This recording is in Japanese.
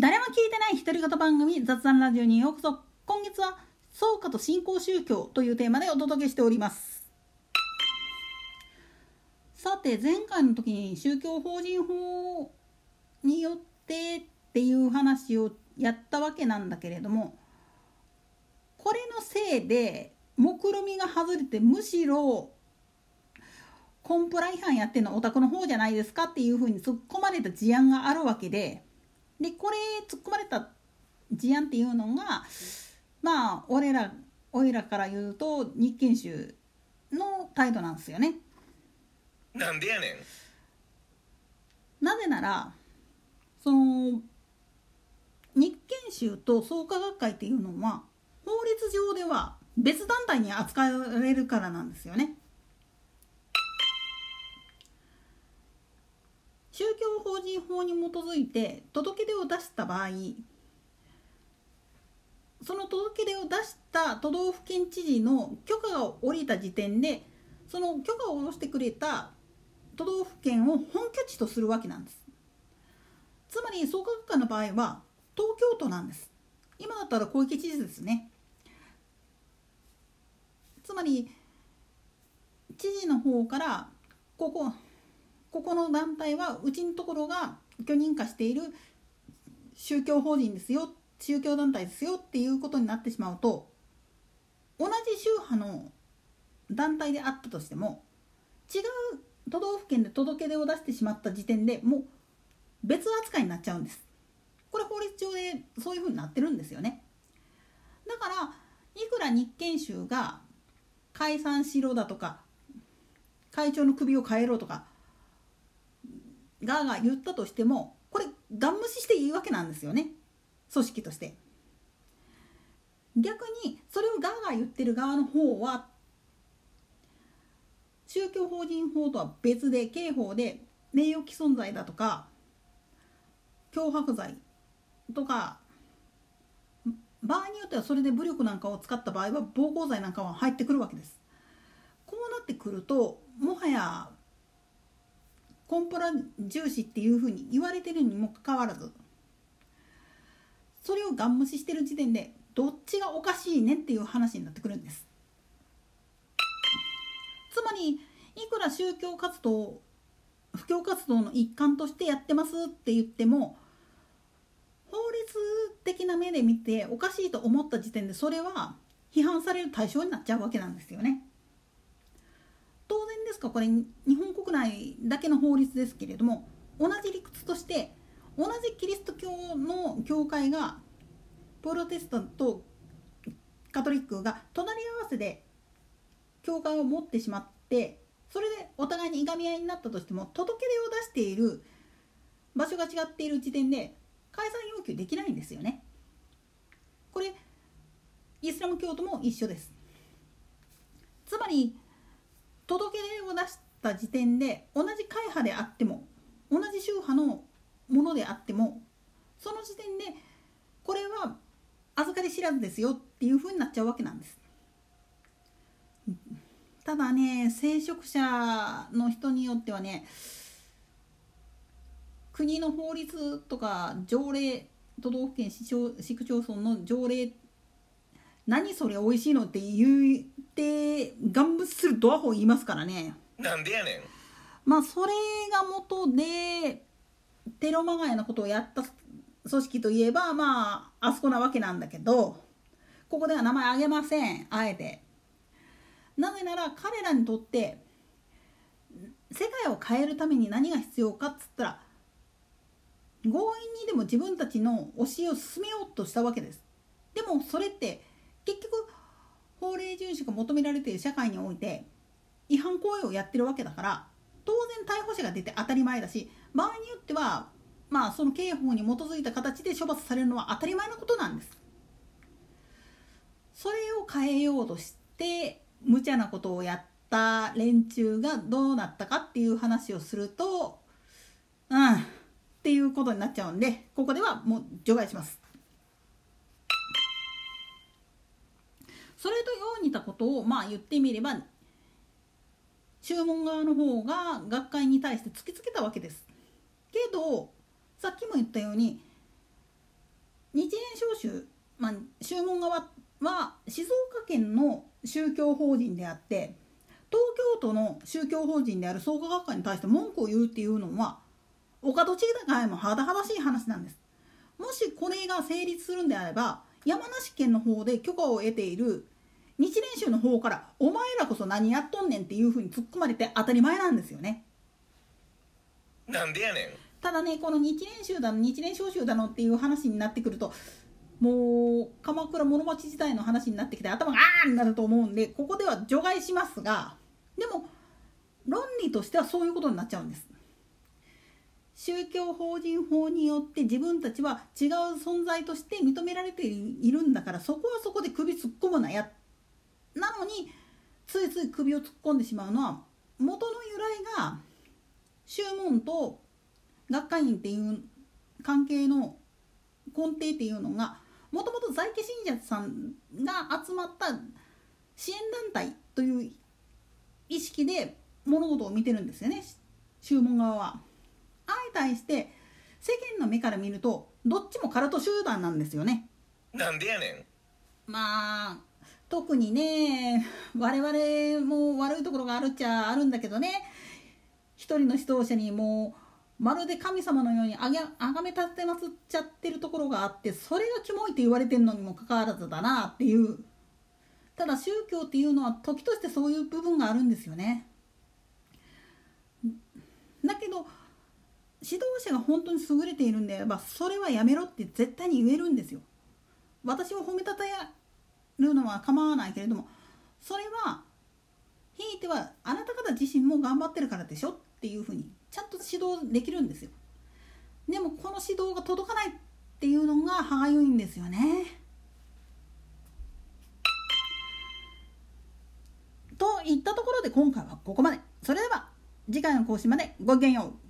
誰も聞いてない独り言番組雑談ラジオにようこそ。今月は創価と新興宗教というテーマでお届けしております。さて前回の時に宗教法人法によってっていう話をやったわけなんだけれどもこれのせいで目論みが外れてむしろコンプラ違反やってるのはお宅の方じゃないですかっていうふうに突っ込まれた事案があるわけででこれ突っ込まれた事案っていうのがまあ俺ら俺らから言うと日研修の態度なんですよね。なんでやねんなぜならその日研修と創価学会っていうのは法律上では別団体に扱われるからなんですよね。宗教法人法に基づいて届け出を出した場合その届け出を出した都道府県知事の許可が下りた時点でその許可を下ろしてくれた都道府県を本拠地とするわけなんです。つまり創価学会の場合は東京都なんです。今だったら小池知事ですね。つまり知事の方からここここの団体はうちのところが許認可している宗教法人ですよ宗教団体ですよっていうことになってしまうと同じ宗派の団体であったとしても違う都道府県で届け出を出してしまった時点でもう別扱いになっちゃうんです。これ法律上でそういうふうになってるんですよね。だからいくら日研修が解散しろだとか会長の首を変えろとかガーが言ったとしてもこれガン無視していいわけなんですよね。組織として。逆にそれをガーガー言ってる側の方は宗教法人法とは別で刑法で名誉毀損罪だとか脅迫罪とか場合によってはそれで武力なんかを使った場合は暴行罪なんかは入ってくるわけです。こうなってくるともはやコンプラ重視っていうふうに言われてるにもかかわらずそれをガン無視してる時点でどっちがおかしいねっていう話になってくるんですつまりいくら宗教活動布教活動の一環としてやってますって言っても法律的な目で見ておかしいと思った時点でそれは批判される対象になっちゃうわけなんですよね。ですか？これ日本国内だけの法律ですけれども同じ理屈として同じキリスト教の教会がプロテスタントカトリックが隣り合わせで教会を持ってしまってそれでお互いにいがみ合いになったとしても届け出を出している場所が違っている時点で解散要求できないんですよね。これイスラム教徒も一緒です。つまり届け出を出した時点で同じ会派であっても同じ宗派のものであってもその時点でこれは預かり知らずですよっていうふうになっちゃうわけなんです。ただね聖職者の人によってはね国の法律とか条例都道府県市町市区町村の条例何それ美味しいの？って言って願物するドアホ言いますからね。なんでやねん。まあそれが元でテロまがいなことをやった組織といえばまああそこなわけなんだけどここでは名前挙げません。あえて。なぜなら彼らにとって世界を変えるために何が必要かっつったら強引にでも自分たちの教えを進めようとしたわけです。でもそれって結局法令遵守が求められている社会において違反行為をやってるわけだから当然逮捕者が出て当たり前だし場合によってはまあその刑法に基づいた形で処罰されるのは当たり前のことなんです。それを変えようとして無茶なことをやった連中がどうなったかっていう話をするとうんっていうことになっちゃうんでここではもう除外します。それとよう似たことをまあ言ってみれば注文側の方が学会に対して突きつけたわけですけどさっきも言ったように日蓮召集、まあ、宗門側は静岡県の宗教法人であって東京都の宗教法人である創価学会に対して文句を言うっていうのはお門違いも甚だしい話なんです。もしこれが成立するんであれば山梨県の方で許可を得ている日蓮宗の方から「お前らこそ何やっとんねん」っていうふうに突っ込まれて当たり前なんですよね。なんでやねんただねこの日蓮宗だの日蓮召集だのっていう話になってくるともう鎌倉室町時代の話になってきて頭があーになると思うんでここでは除外しますがでも論理としてはそういうことになっちゃうんです。宗教法人法によって自分たちは違う存在として認められているんだからそこはそこで首突っ込むなやなのについつい首を突っ込んでしまうのは元の由来が宗門と学会員っていう関係の根底っていうのがもともと在家信者さんが集まった支援団体という意識で物事を見てるんですよね宗門側は。相対して世間の目から見るとどっちもカルト集団なんですよね。なんでやねん。まあ特にね我々も悪いところがあるっちゃあるんだけどね。一人の指導者にもうまるで神様のようにあげあがめ立てまつっちゃってるところがあってそれがキモいって言われてるのにもかかわらずだなっていう。ただ宗教っていうのは時としてそういう部分があるんですよね。だけど指導者が本当に優れているんであればそれはやめろって絶対に言えるんですよ。私を褒めたたえるのは構わないけれどもそれはひいてはあなた方自身も頑張ってるからでしょっていうふうにちゃんと指導できるんですよ。でもこの指導が届かないっていうのが歯がゆいんですよね。といったところで今回はここまで。それでは次回の講師までごきげんよう。